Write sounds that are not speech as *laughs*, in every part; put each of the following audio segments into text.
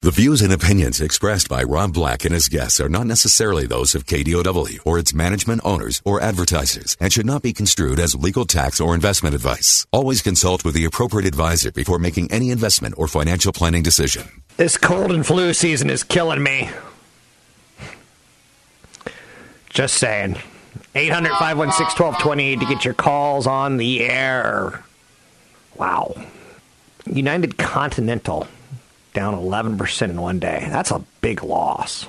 The views and opinions expressed by Rob Black and his guests are not necessarily those of KDOW or its management owners or advertisers and should not be construed as legal tax or investment advice. Always consult with the appropriate advisor before making any investment or financial planning decision. This cold and flu season is killing me. Just saying. 800 516 1220 to get your calls on the air. Wow. United Continental down 11% in one day. That's a big loss.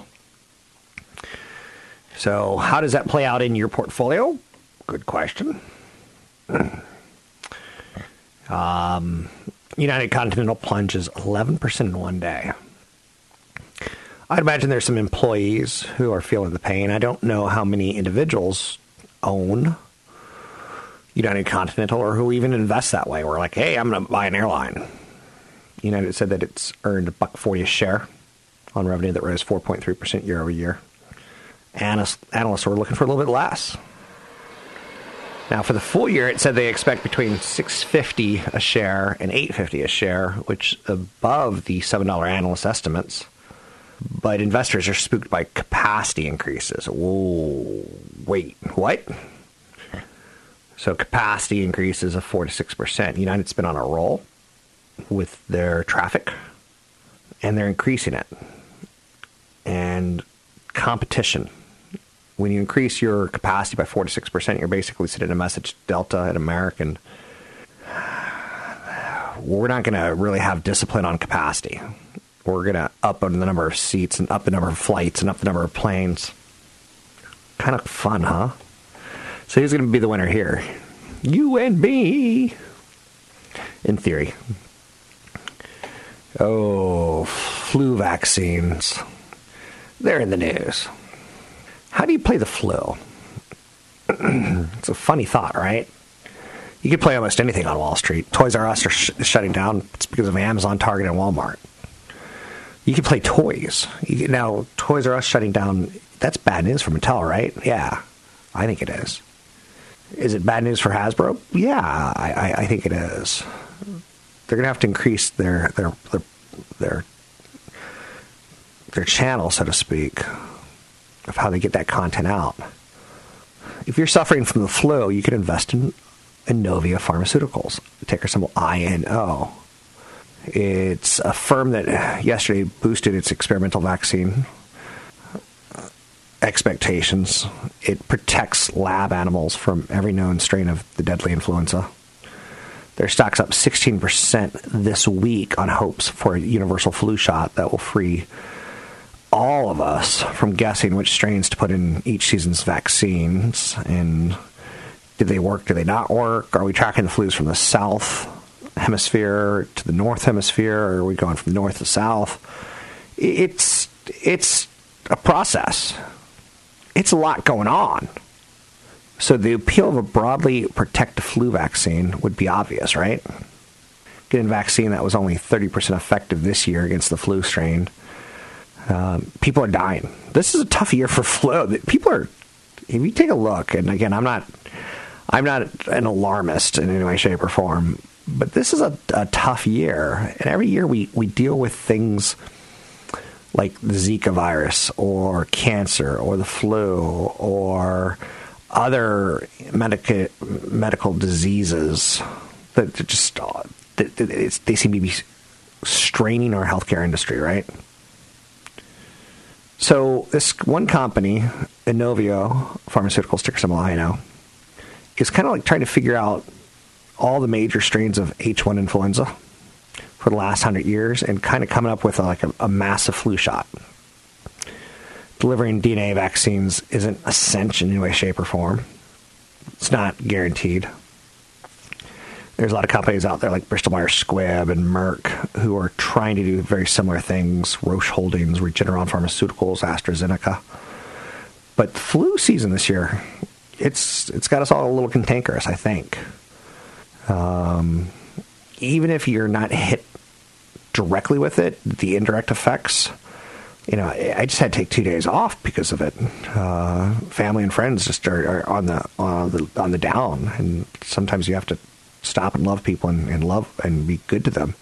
So, how does that play out in your portfolio? Good question. *clears throat* Um, United Continental plunges 11% in one day. I'd imagine there's some employees who are feeling the pain. I don't know how many individuals own United Continental or who even invest that way. We're like, hey, I'm going to buy an airline. United said that it's earned a buck forty a share on revenue that rose 4.3 percent year over year. Analysts, analysts were looking for a little bit less. Now, for the full year, it said they expect between 650 a share and 850 a share, which above the seven dollar analyst estimates. But investors are spooked by capacity increases. Whoa, wait, what? So capacity increases of four to six percent. United's been on a roll with their traffic, and they're increasing it. And competition. When you increase your capacity by four to six percent, you're basically sending a message to Delta and American. We're not going to really have discipline on capacity. We're going to up the number of seats and up the number of flights and up the number of planes. Kind of fun, huh? So who's going to be the winner here? You and me. In theory. Oh, flu vaccines. They're in the news. How do you play the flu? *clears throat* it's a funny thought, right? You could play almost anything on Wall Street. Toys R Us are sh- shutting down. It's because of Amazon, Target, and Walmart. You could play toys. Now, Toys R Us shutting down, that's bad news for Mattel, right? Yeah, I think it is. Is it bad news for Hasbro? Yeah, I, I, I think it is. They're going to have to increase their their their their their channel, so to speak, of how they get that content out. If you're suffering from the flu, you can invest in Inovio Pharmaceuticals, ticker symbol INO. It's a firm that yesterday boosted its experimental vaccine expectations. It protects lab animals from every known strain of the deadly influenza. Their stock's up 16% this week on hopes for a universal flu shot that will free all of us from guessing which strains to put in each season's vaccines. And did they work? Do they not work? Are we tracking the flus from the south hemisphere to the north hemisphere? Or are we going from north to south? It's it's a process. It's a lot going on. So the appeal of a broadly protective flu vaccine would be obvious, right? Getting a vaccine that was only 30% effective this year against the flu strain. Um, people are dying. This is a tough year for *laughs* flu. People are. If you take a look, and again, I'm not, I'm not an alarmist in any way, shape, or form, but this is a, a tough year, and every year we we deal with things like the Zika virus or cancer or the flu or other medical medical diseases that just uh, they seem to be straining our healthcare industry, right? So this one company, Inovio Pharmaceuticals, ticker symbol INO, is kind of like trying to figure out all the major strains of H1 influenza for the last hundred years and kind of coming up with a, like a, a massive flu shot delivering DNA vaccines isn't essential in any way, shape, or form. It's not guaranteed. there's a lot of companies out there like Bristol Myers Squibb and Merck who are trying to do very similar things. Roche Holdings, Regeneron Pharmaceuticals, AstraZeneca. But flu season this year, it's it's got us all a little cantankerous, I think. Um, even if you're not hit directly with it, the indirect effects. You know, I just had to take two days off because of it. Uh, family and friends just are, are on the on the on the down, and sometimes you have to stop and love people and, and love and be good to them.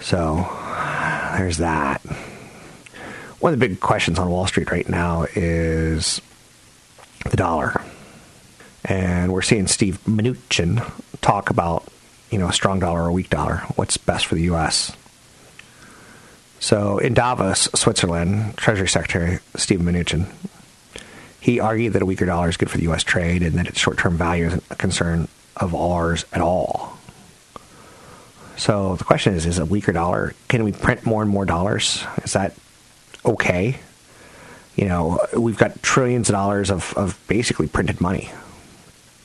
So there's that. One of the big questions on Wall Street right now is the dollar. And we're seeing Steve Mnuchin talk about, you know, a strong dollar or a weak dollar. What's best for the U.S.? So in Davos, Switzerland, Treasury Secretary Steve Mnuchin, he argued that a weaker dollar is good for the U.S. trade and that its short-term value isn't a concern of ours at all. So the question is: Is a weaker dollar? Can we print more and more dollars? Is that okay? You know, we've got trillions of dollars of, of basically printed money.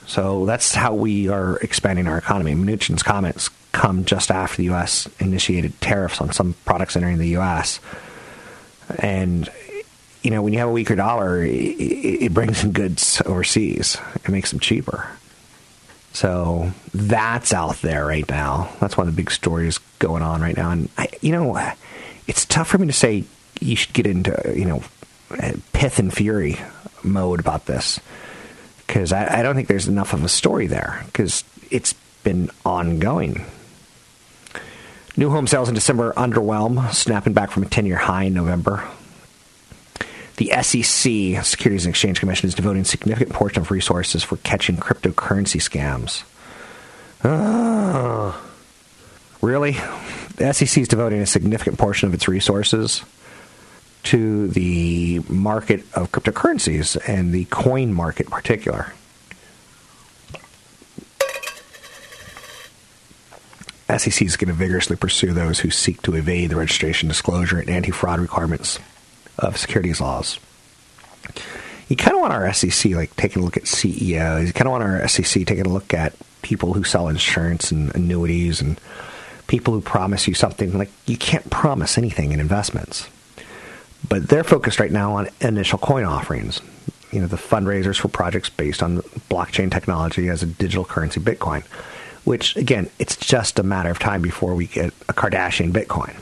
So that's how we are expanding our economy. Mnuchin's comments come just after the U.S. initiated tariffs on some products entering the U.S. And you know, when you have a weaker dollar, it, brings in goods overseas. It makes them cheaper. So that's out there right now. That's one of the big stories going on right now. And I, you know, it's tough for me to say you should get into you know pith and fury mode about this because I, I don't think there's enough of a story there because it's been ongoing. New home sales in December underwhelm, snapping back from a 10 year high in November. The SEC, Securities and Exchange Commission, is devoting a significant portion of resources for catching cryptocurrency scams. Uh, really? The SEC is devoting a significant portion of its resources to the market of cryptocurrencies and the coin market in particular. SEC is going to vigorously pursue those who seek to evade the registration, disclosure, and anti fraud requirements of securities laws. You kind of want our SEC like taking a look at CEOs. You kind of want our SEC taking a look at people who sell insurance and annuities and people who promise you something like you can't promise anything in investments. But they're focused right now on initial coin offerings. You know, the fundraisers for projects based on blockchain technology as a digital currency Bitcoin, which again, it's just a matter of time before we get a Kardashian Bitcoin.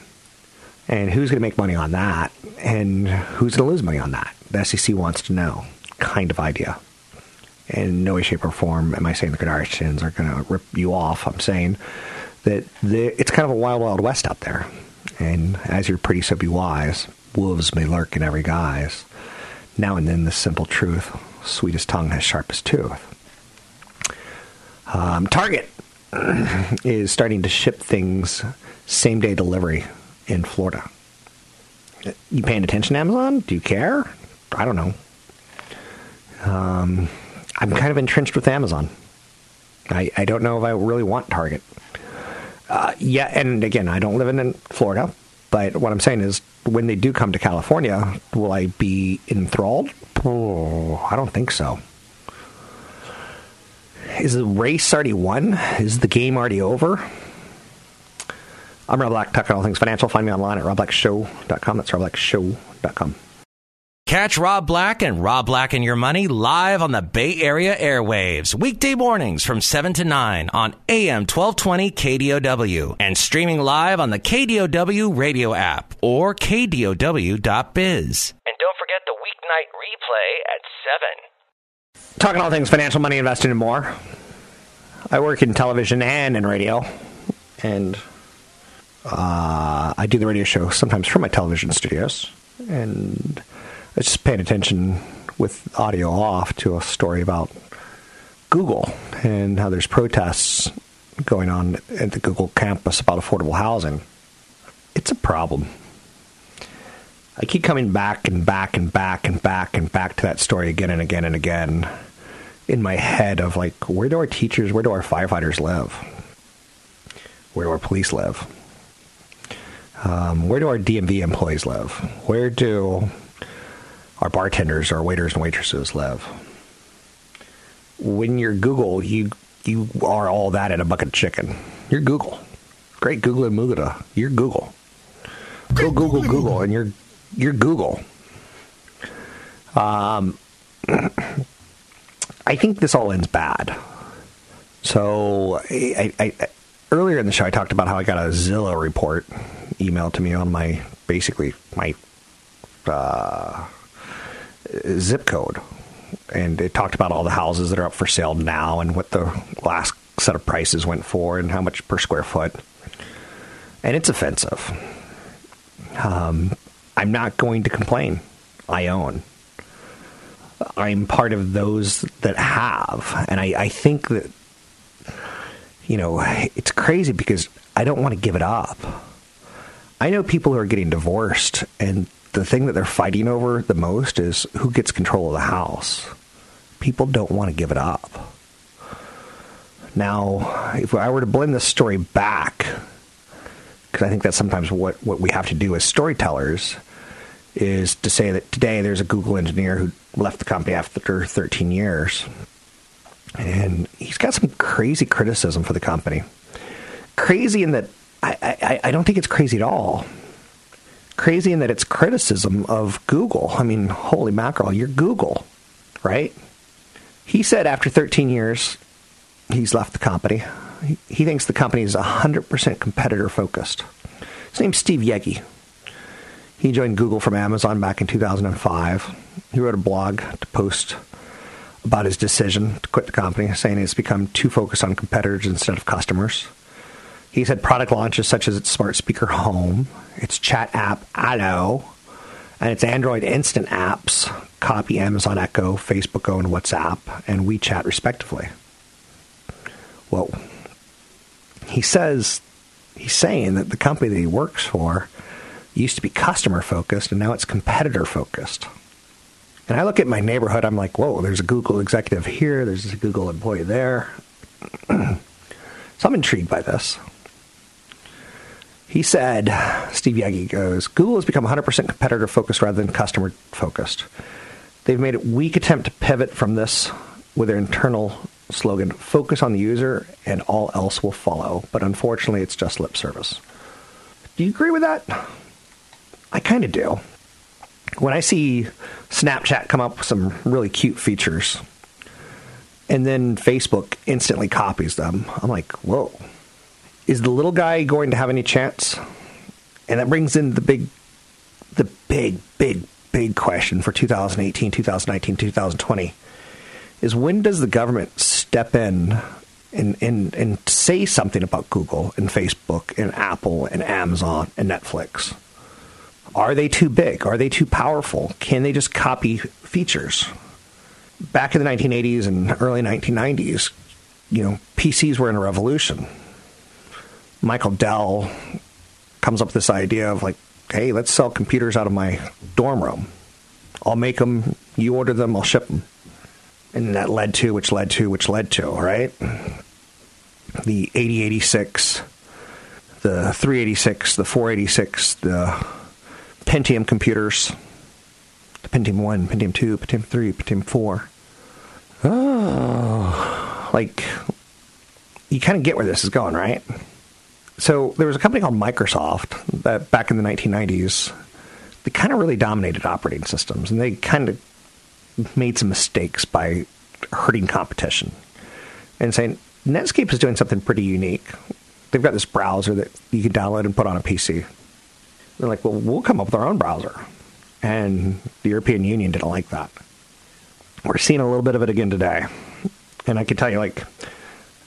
And who's going to make money on that? And who's going to lose money on that? The SEC wants to know, kind of idea. In no way, shape, or form am I saying the Kardashians are going to rip you off. I'm saying that it's kind of a wild, wild west out there. And as you're pretty so be wise, wolves may lurk in every guise. Now and then, the simple truth, sweetest tongue has sharpest tooth. Um, Target *clears throat* is starting to ship things same day delivery in Florida. You paying attention Amazon? Do you care? I don't know. Um, I'm kind of entrenched with Amazon. I, I don't know if I really want Target. Uh, yeah, and again, I don't live in Florida, but what I'm saying is when they do come to California, will I be enthralled? Oh, I don't think so. Is the race already won? Is the game already over? I'm Rob Black, talking all things financial. Find me online at robblackshow.com. That's robblackshow.com. Catch Rob Black and Rob Black and Your Money live on the Bay Area airwaves, weekday mornings from 7 to 9 on AM 1220 KDOW and streaming live on the KDOW radio app or KDOW.biz. And don't forget the weeknight replay at 7. Talking all things financial, money, investing, and more. I work in television and in radio, and uh, I do the radio show sometimes from my television studios. And I just paying attention with audio off to a story about Google and how there's protests going on at the Google campus about affordable housing. It's a problem. I keep coming back and back and back and back and back to that story again and again and again in my head of like, where do our teachers, where do our firefighters live? Where do our police live? Um, where do our DMV employees live? Where do our bartenders, our waiters and waitresses live. When you're Google, you you are all that in a bucket of chicken. You're Google. Great Google and Mugata. You're Google. Go Google Google, and you're you're Google. Um, *clears throat* I think this all ends bad. So I, I, I, earlier in the show, I talked about how I got a Zillow report emailed to me on my basically my uh, zip code, and it talked about all the houses that are up for sale now and what the last set of prices went for and how much per square foot. And it's offensive. Um, I'm not going to complain. I own. I'm part of those that have, and I, I think that you know it's crazy because I don't want to give it up. I know people who are getting divorced, and the thing that they're fighting over the most is who gets control of the house. People don't want to give it up. Now, if I were to blend this story back, because I think that's sometimes what, what we have to do as storytellers, is to say that today there's a Google engineer who left the company after 13 years. And he's got some crazy criticism for the company. Crazy in that I, I, I don't think it's crazy at all. Crazy in that it's criticism of Google. I mean, holy mackerel, you're Google, right? He said after 13 years, he's left the company. He, he thinks the company is 100% competitor focused. His name's Steve Yegge. He joined Google from Amazon back in 2005. He wrote a blog to post about his decision to quit the company, saying it's become too focused on competitors instead of customers. He said product launches such as its smart speaker Home, its chat app Allo, and its Android instant apps copy Amazon Echo, Facebook Go, and WhatsApp, and WeChat respectively. Whoa. He says he's saying that the company that he works for used to be customer focused and now it's competitor focused. And I look at my neighborhood, I'm like, whoa, there's a Google executive here, there's a Google employee there. *clears throat* so I'm intrigued by this. He said, Steve Yegge goes, Google has become 100% competitor focused rather than customer focused. They've made a weak attempt to pivot from this with their internal slogan, focus on the user and all else will follow. But unfortunately, it's just lip service. Do you agree with that? I kind of do. When I see Snapchat come up with some really cute features, and then Facebook instantly copies them, I'm like, whoa. Is the little guy going to have any chance? And that brings in the big, the big, big, big question for 2018, 2019, 2020 is when does the government step in and, and, and say something about Google and Facebook and Apple and Amazon and Netflix? Are they too big? Are they too powerful? Can they just copy features? Back in the 1980s and early 1990s, you know, PCs were in a revolution. Michael Dell comes up with this idea of like, hey, let's sell computers out of my dorm room. I'll make them, you order them, I'll ship them. And that led to, which led to, which led to, right? The 8086, the 386, the 486, the Pentium computers, the Pentium 1, Pentium 2, Pentium 3, Pentium 4. Oh, like, you kind of get where this is going, right? So there was a company called Microsoft that back in the 1990s, they kind of really dominated operating systems, and they kind of made some mistakes by hurting competition and saying Netscape is doing something pretty unique. They've got this browser that you can download and put on a PC. They're like, well, we'll come up with our own browser. And the European Union didn't like that. We're seeing a little bit of it again today. And I can tell you, like,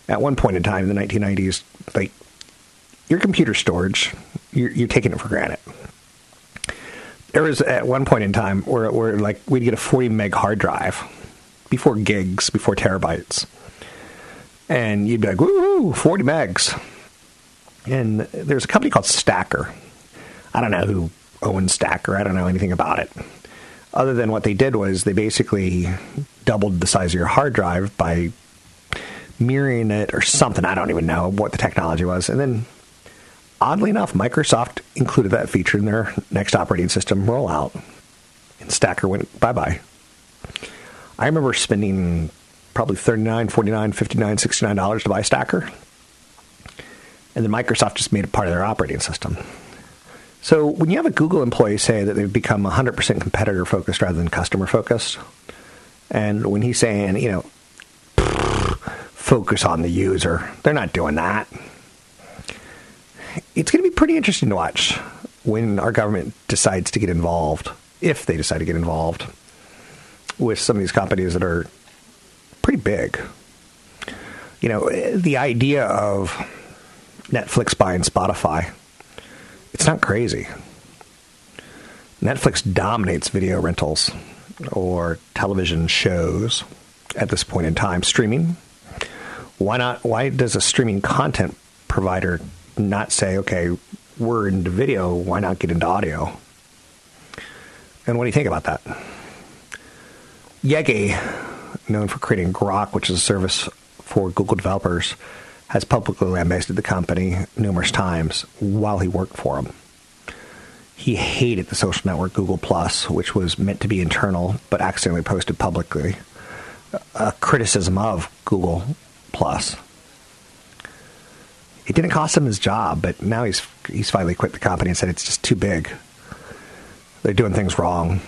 at one point in time in the 1990s, like, your computer storage, you're, you're taking it for granted. There was at one point in time where, where like we'd get a 40 meg hard drive before gigs, before terabytes, and you'd be like, "Woo, 40 megs!" And there's a company called Stacker. I don't know who owns Stacker. I don't know anything about it. Other than what they did was they basically doubled the size of your hard drive by mirroring it or something. I don't even know what the technology was. And then, oddly enough, Microsoft included that feature in their next operating system rollout. And Stacker went bye bye. I remember spending probably $39, $49, $59, $69 to buy Stacker. And then Microsoft just made it part of their operating system. So when you have a Google employee say that they've become 100% competitor focused rather than customer focused, and when he's saying, you know, focus on the user, they're not doing that. It's going to be pretty interesting to watch when our government decides to get involved, if they decide to get involved with some of these companies that are pretty big. You know, the idea of Netflix buying Spotify, it's not crazy. Netflix dominates video rentals or television shows at this point in time. Streaming. Why not? Why does a streaming content provider not say, okay, we're into video, why not get into audio? And what do you think about that? Yegge, known for creating Grok, which is a service for Google developers, has publicly lambasted the company numerous times while he worked for them. He hated the social network Google Plus, which was meant to be internal but accidentally posted publicly. A criticism of Google Plus. It didn't cost him his job, but now he's he's finally quit the company and said it's just too big. They're doing things wrong.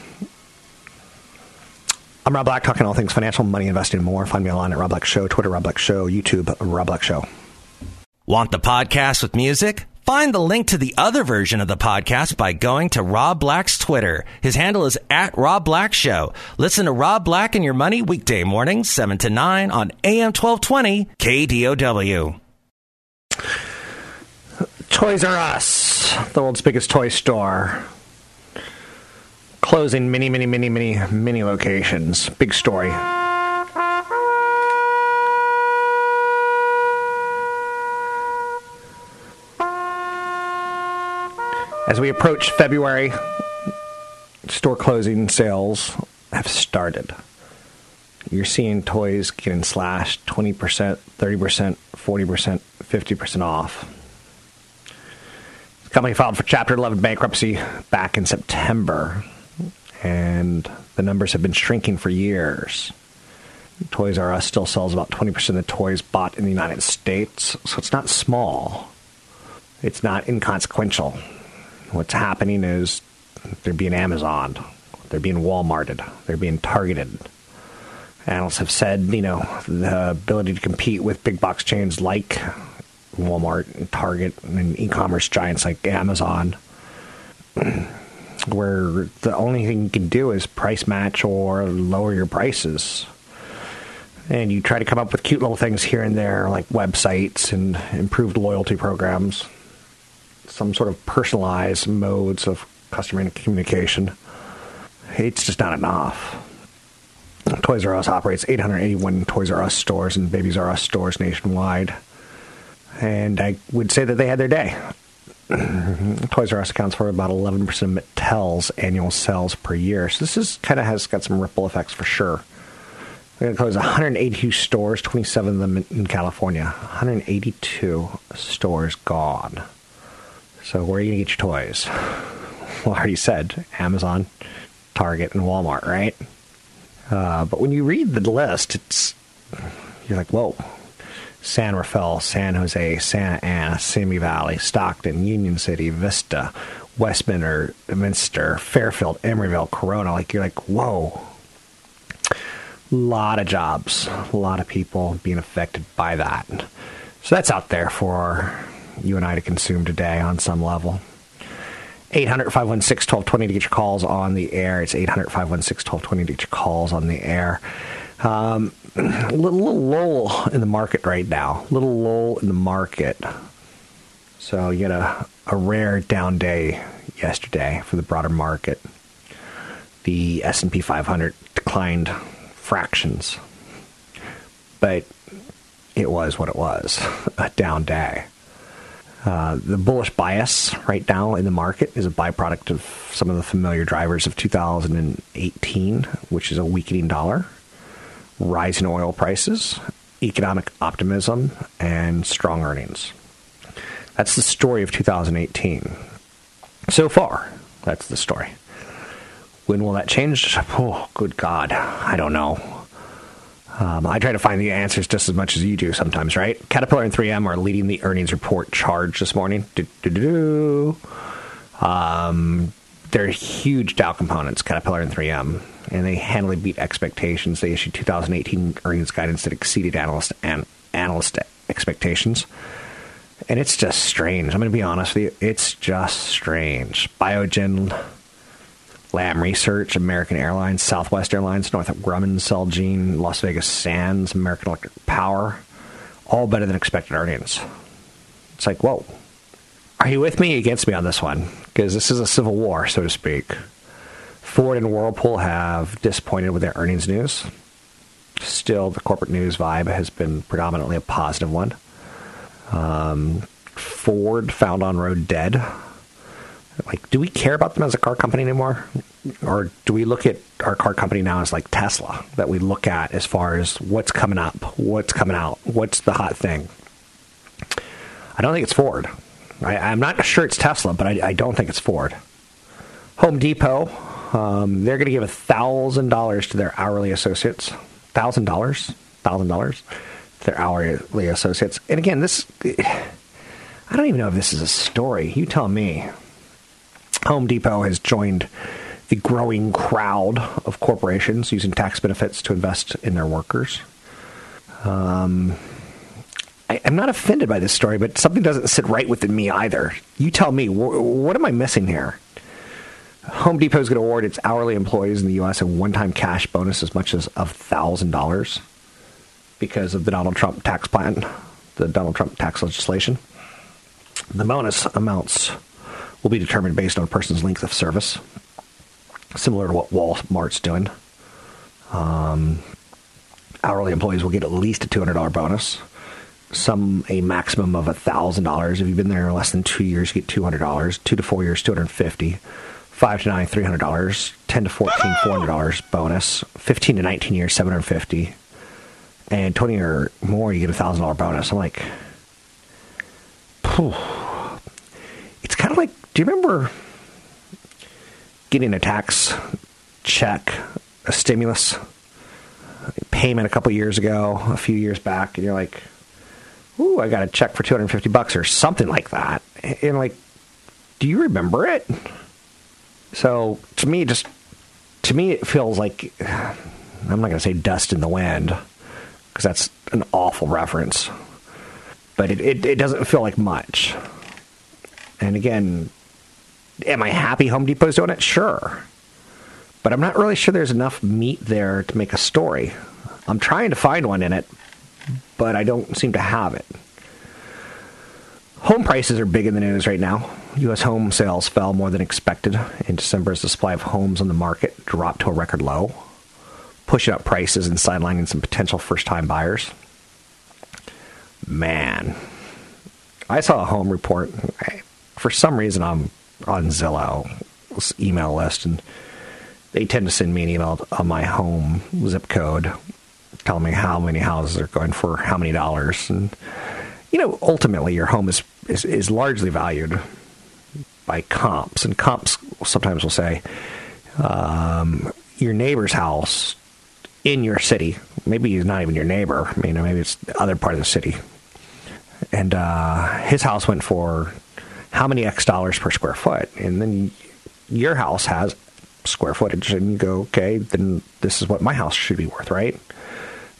I'm Rob Black, talking all things financial, money, investing, and more. Find me online at Rob Black Show, Twitter, Rob Black Show, YouTube, Rob Black Show. Want the podcast with music? Find the link to the other version of the podcast by going to Rob Black's Twitter. His handle is at Rob Black Show. Listen to Rob Black and Your Money weekday mornings, 7 to 9 on AM 1220 KDOW. Toys R Us, the world's biggest toy store, closing many, many, many, many, many locations. Big story. As we approach February, store closing sales have started. You're seeing toys getting slashed 20%, 30%, 40%, 50% off. Company filed for Chapter 11 bankruptcy back in September, and the numbers have been shrinking for years. Toys R Us still sells about 20% of the toys bought in the United States, so it's not small. It's not inconsequential. What's happening is they're being Amazoned, they're being Walmarted, they're being targeted. Analysts have said, you know, the ability to compete with big box chains like Walmart and Target and e-commerce giants like Amazon, *clears throat* where the only thing you can do is price match or lower your prices. And you try to come up with cute little things here and there, like websites and improved loyalty programs some sort of personalized modes of customer communication. It's just not enough. Toys R Us operates 881 Toys R Us stores and Babies R Us stores nationwide. And I would say that they had their day. *clears throat* Toys R Us accounts for about 11% of Mattel's annual sales per year. So this is kind of has got some ripple effects for sure. They're going to close 182 stores, 27 of them in California. 182 stores gone. So where are you going to get your toys? *laughs* Well, I already said Amazon, Target, and Walmart, right? Uh, but when you read the list, it's you're like, whoa. San Rafael, San Jose, Santa Ana, Simi Valley, Stockton, Union City, Vista, Westminster, Minster, Fairfield, Emeryville, Corona. Like you're like, whoa. A lot of jobs, a lot of people being affected by that. So that's out there for you and I to consume today on some level. 800 516 1220 to get your calls on the air. It's 800 516 1220 to get your calls on the air. Um, a little, little lull in the market right now. Little lull in the market. So you had a, a rare down day yesterday for the broader market. The S&P 500 declined fractions, but it was what it was, a down day. Uh, the bullish bias right now in the market is a byproduct of some of the familiar drivers of 2018, which is a weakening dollar, rising oil prices, economic optimism, and strong earnings. That's the story of 2018. So far, that's the story. When will that change? Oh, good God. I don't know. Um, I try to find the answers just as much as you do sometimes, right? Caterpillar and 3M are leading the earnings report charge this morning. Um, they're huge Dow components, Caterpillar and 3M, and they handily beat expectations. They issued 2018 earnings guidance that exceeded analyst and analyst expectations. And it's just strange. I'm going to be honest with you. It's just strange. Biogen, Lam Research, American Airlines, Southwest Airlines, Northrop Grumman, Celgene, Las Vegas Sands, American Electric Power, all better than expected earnings. It's like, whoa. Are you with me against me on this one? Because this is a civil war, so to speak. Ford and Whirlpool have disappointed with their earnings news. Still, the corporate news vibe has been predominantly a positive one. Um, Ford found on road dead. Like, do we care about them as a car company anymore? Or do we look at our car company now as like Tesla that we look at as far as what's coming up, what's coming out, what's the hot thing? I don't think it's Ford. I, am not sure it's Tesla, but I, I, don't think it's Ford. Home Depot, um, they're going to give $1,000 to their hourly associates. $1,000? $1,000 to their hourly associates. And again, this, I don't even know if this is a story. You tell me. Home Depot has joined the growing crowd of corporations using tax benefits to invest in their workers. Um, I, am not offended by this story, but something doesn't sit right within me either. You tell me, wh- what am I missing here? Home Depot is going to award its hourly employees in the U.S. a one-time cash bonus as much as thousand dollars because of the Donald Trump tax plan, the Donald Trump tax legislation. The bonus amounts will be determined based on a person's length of service, similar to what Walmart's doing. Um, hourly employees will get at least a $200 bonus. Some a maximum of $1,000. If you've been there less than two years, you get $200. Two to four years, 250 Five to nine, $300. 10 to 14, $400 bonus. 15 to 19 years, 750 and 20 or more, you get a thousand dollar bonus. I'm like, Phew. it's kind of like, do you remember getting a tax check, a stimulus payment a couple years ago, a few years back, and you're like, ooh, I got a check for 250 bucks or something like that. And like, do you remember it? So to me, just to me, it feels like I'm not going to say dust in the wind because that's an awful reference. But it, it, it doesn't feel like much. And again, am I happy Home Depot's doing it? Sure. But I'm not really sure there's enough meat there to make a story. I'm trying to find one in it, but I don't seem to have it. Home prices are big in the news right now. U.S. home sales fell more than expected in December as the supply of homes on the market dropped to a record low pushing up prices and sidelining some potential first time buyers. Man, I saw a home report. For some reason, I'm on Zillow email list, and they tend to send me an email on my home zip code telling me how many houses are going for how many dollars. And, you know, ultimately, your home is, is, is largely valued by comps, and comps sometimes will say, um, your neighbor's house in your city. Maybe he's not even your neighbor. I mean, maybe it's the other part of the city. And uh, his house went for how many X dollars per square foot? And then your house has square footage, and you go, okay, then this is what my house should be worth, right?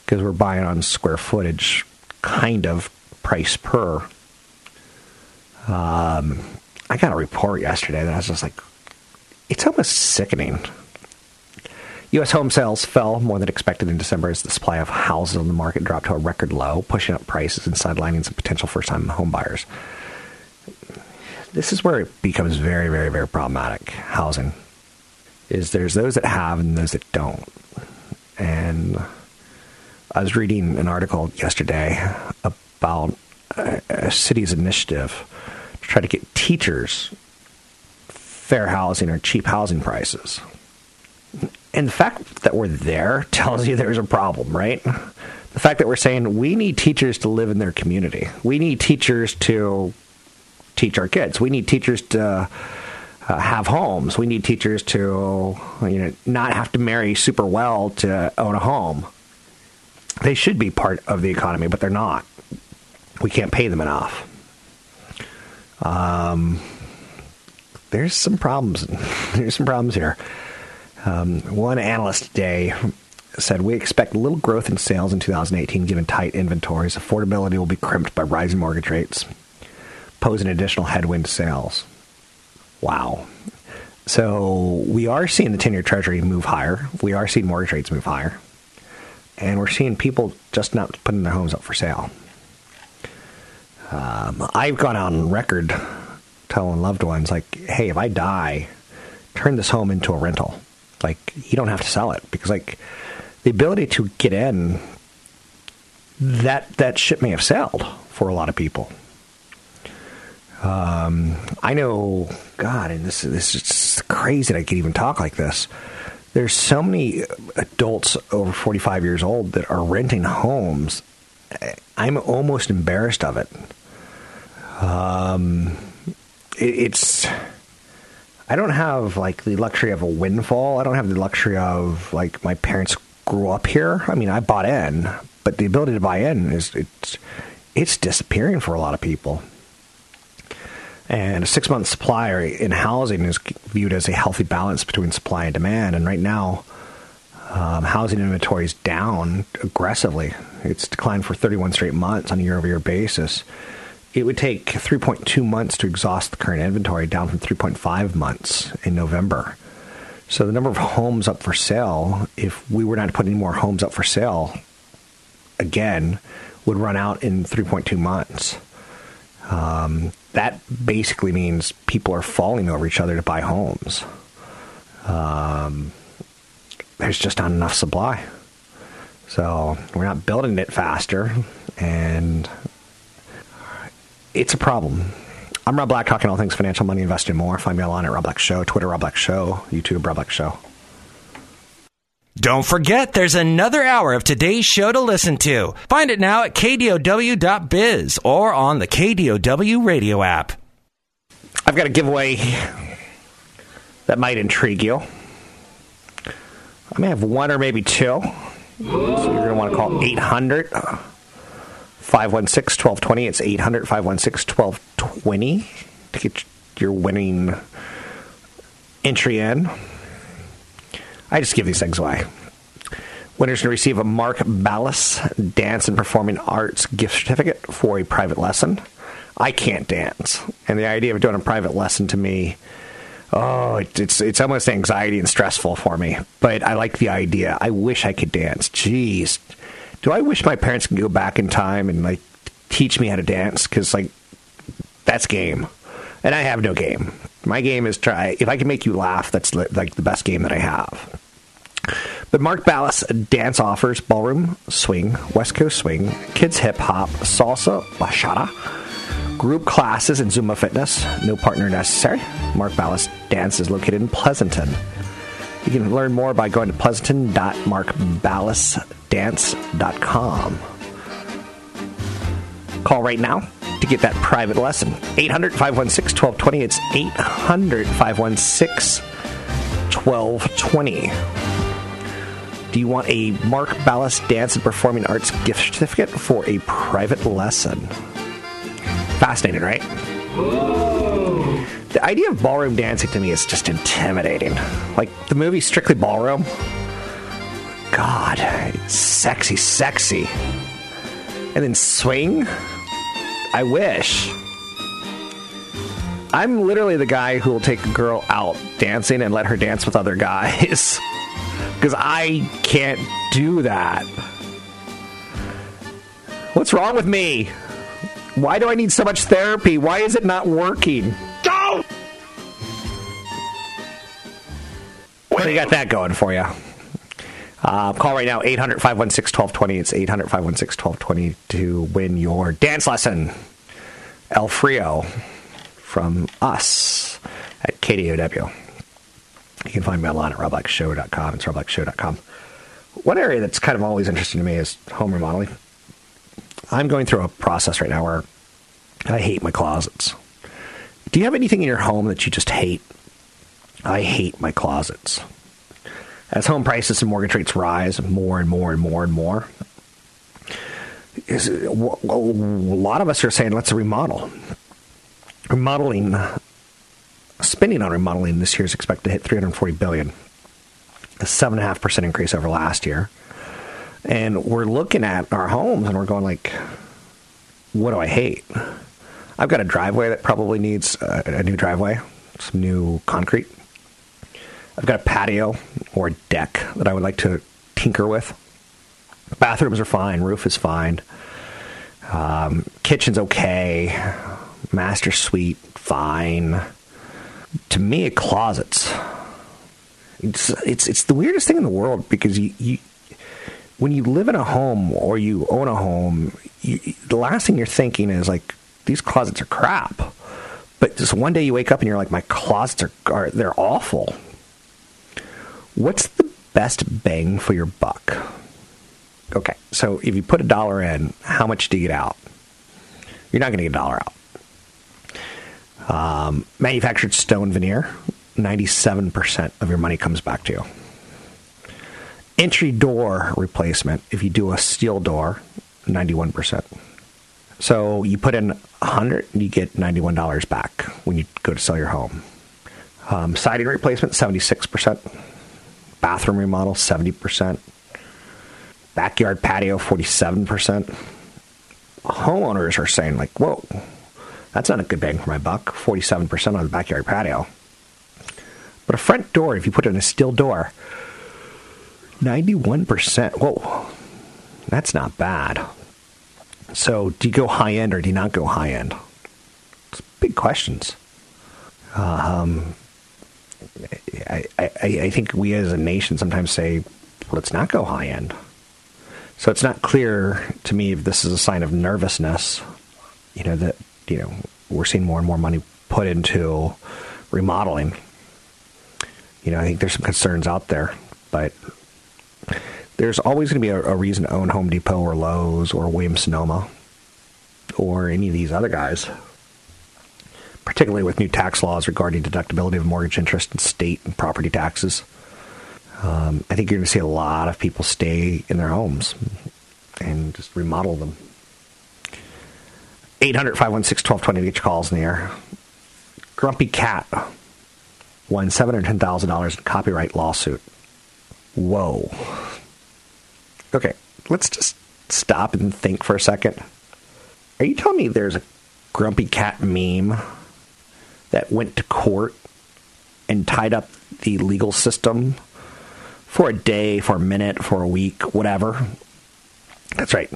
Because we're buying on square footage, kind of price per. Um, I got a report yesterday that I was just like, it's almost sickening U.S. home sales fell more than expected in December as the supply of houses on the market dropped to a record low, pushing up prices and sidelining some potential first-time home buyers. This is where it becomes very, very, very problematic. Housing is there's those that have and those that don't, and I was reading an article yesterday about a, city's initiative to try to get teachers fair housing or cheap housing prices and the fact that we're there *laughs* tells you there's a problem, right? The fact that we're saying we need teachers to live in their community. We need teachers to teach our kids. We need teachers to uh, have homes. We need teachers to you know not have to marry super well to own a home. They should be part of the economy, but they're not. We can't pay them enough. Um, there's some problems. *laughs* there's some problems here. Um, one analyst today said we expect little growth in sales in 2018 given tight inventories. Affordability will be crimped by rising mortgage rates, posing additional headwind to sales. Wow. So we are seeing the 10 year treasury move higher. We are seeing mortgage rates move higher. And we're seeing people just not putting their homes up for sale. Um, I've gone on record telling loved ones, like, hey, if I die, turn this home into a rental. Like, you don't have to sell it because, like, the ability to get in, that that ship may have sailed for a lot of people. Um, I know, God, and this this is crazy that I can even talk like this. There's so many adults over 45 years old that are renting homes. I'm almost embarrassed of it. Um, it, it's I don't have like the luxury of a windfall. I don't have the luxury of like my parents grew up here. I mean, I bought in, but the ability to buy in is it's it's disappearing for a lot of people. And a six month supply in housing is viewed as a healthy balance between supply and demand. And right now, um, housing inventory is down aggressively. It's declined for 31 straight months on a year over year basis. It would take 3.2 months to exhaust the current inventory, down from 3.5 months in November. So the number of homes up for sale, if we were not to put any more homes up for sale, again, would run out in 3.2 months. Um, that basically means people are falling over each other to buy homes. Um, there's just not enough supply. So we're not building it faster, and it's a problem. I'm Rob Black, talking all things financial, money, investing, more. Find me online at Rob Black Show, Twitter, Rob Black Show, YouTube, Rob Black Show. Don't forget, there's another hour of today's show to listen to. Find it now at kdow.biz or on the KDOW radio app. I've got a giveaway that might intrigue you. I may have one or maybe two. So you're going to want to call 800 516 1220. It's 800 516 1220 to get your winning entry in. I just give these things away. Winners can receive a Mark Ballas Dance and Performing Arts gift certificate for a private lesson. I can't dance, and the idea of doing a private lesson to me, oh, it, it's it's almost anxiety and stressful for me. But I like the idea. I wish I could dance. Jeez, do I wish my parents could go back in time and like teach me how to dance? Because like that's game, and I have no game. My game is try. If I can make you laugh, that's like the best game that I have. But Mark Ballas dance offers ballroom, swing, West Coast swing, kids hip hop, salsa, bachata, group classes, and Zumba fitness. No partner necessary. Mark Ballas Dance is located in Pleasanton. You can learn more by going to pleasanton.markballasdance.com. Call right now to get that private lesson. 800 516 1220. It's 800 516 1220. Do you want a Mark Ballas Dance and Performing Arts gift certificate for a private lesson? Fascinating, right? The idea of ballroom dancing to me is just intimidating. Like the movie Strictly Ballroom. God, it's sexy, sexy. And then swing? I wish. I'm literally the guy who will take a girl out dancing and let her dance with other guys. *laughs* Because I can't do that. What's wrong with me? Why do I need so much therapy? Why is it not working? Well, you got that going for you. Uh, call right now, 800 516 1220. It's 800 516 1220 to win your dance lesson. El Frio from us at KDOW. You can find me online at robblackshow.com. It's robblackshow.com. One area that's kind of always interesting to me is home remodeling. I'm going through a process right now where I hate my closets. Do you have anything in your home that you just hate? I hate my closets. As home prices and mortgage rates rise more and more and more and more, is a lot of us are saying let's remodel. Remodeling, spending on remodeling this year is expected to hit 340 billion, a seven and a half percent increase over last year. And we're looking at our homes and we're going like, what do I hate? I've got a driveway that probably needs a, a new driveway, some new concrete. I've got a patio or a deck that I would like to tinker with. Bathrooms are fine, roof is fine, um, kitchen's okay, master suite fine. To me, closets. It's it's it's the weirdest thing in the world because you, you when you live in a home or you own a home, you, the last thing you're thinking is like these closets are crap. But just one day you wake up and you're like, my closets are, are they're awful. What's the best bang for your buck? Okay, so if you put a dollar in, how much do you get out? You're not going to get a dollar out. Um, manufactured stone veneer, 97% of your money comes back to you. Entry door replacement, if you do a steel door, 91%. So you put in 100 and you get $91 back when you go to sell your home. Um, siding replacement, 76%. Bathroom remodel, 70%. Backyard patio, 47%. Homeowners are saying, like, whoa, that's not a good bang for my buck. 47% on the backyard patio. But a front door, if you put in a steel door, 91%. Whoa, that's not bad. So, do you go high end or do you not go high end? It's big questions. Um, I, I, I think we as a nation sometimes say, let's not go high end. So it's not clear to me if this is a sign of nervousness, you know, that, you know, we're seeing more and more money put into remodeling. You know, I think there's some concerns out there, but there's always going to be a, a, reason to own Home Depot or Lowe's or Williams Sonoma or any of these other guys, particularly with new tax laws regarding deductibility of mortgage interest and state and property taxes. Um, I think you're going to see a lot of people stay in their homes and just remodel them. 800 516 1220 to get your calls in the air. Grumpy Cat won $710,000 in copyright lawsuit. Whoa. Okay, let's just stop and think for a second. Are you telling me there's a grumpy cat meme that went to court and tied up the legal system for a day, for a minute, for a week, whatever? That's right.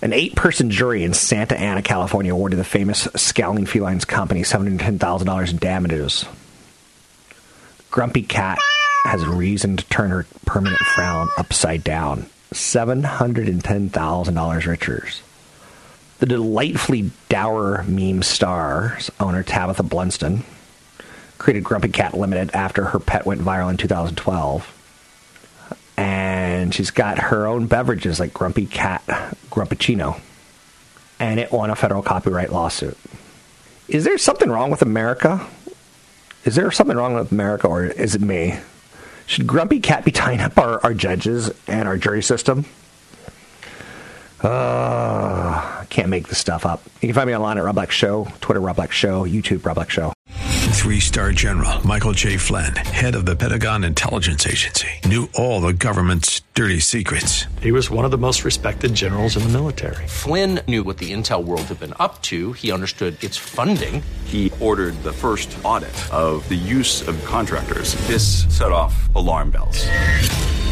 An eight person jury in Santa Ana, California awarded the famous Scowling Felines Company $710,000 in damages. Grumpy Cat has reason to turn her permanent frown upside down. $710,000 richer. The delightfully dour meme star's owner, Tabitha Blunston, created Grumpy Cat Limited after her pet went viral in 2012. And she's got her own beverages like Grumpy Cat Grumppuccino. And it won a federal copyright lawsuit. Is there something wrong with America? Is there something wrong with America, or is it me? Should Grumpy Cat be tying up our, our judges and our jury system? Uh, I can't make this stuff up. You can find me online at Rob Black Show, Twitter Rob Black Show, YouTube Rob Black Show. Three star general Michael J. Flynn, head of the Pentagon Intelligence Agency, knew all the government's dirty secrets. He was one of the most respected generals in the military. Flynn knew what the intel world had been up to, he understood its funding. He ordered the first audit of the use of contractors. This set off alarm bells.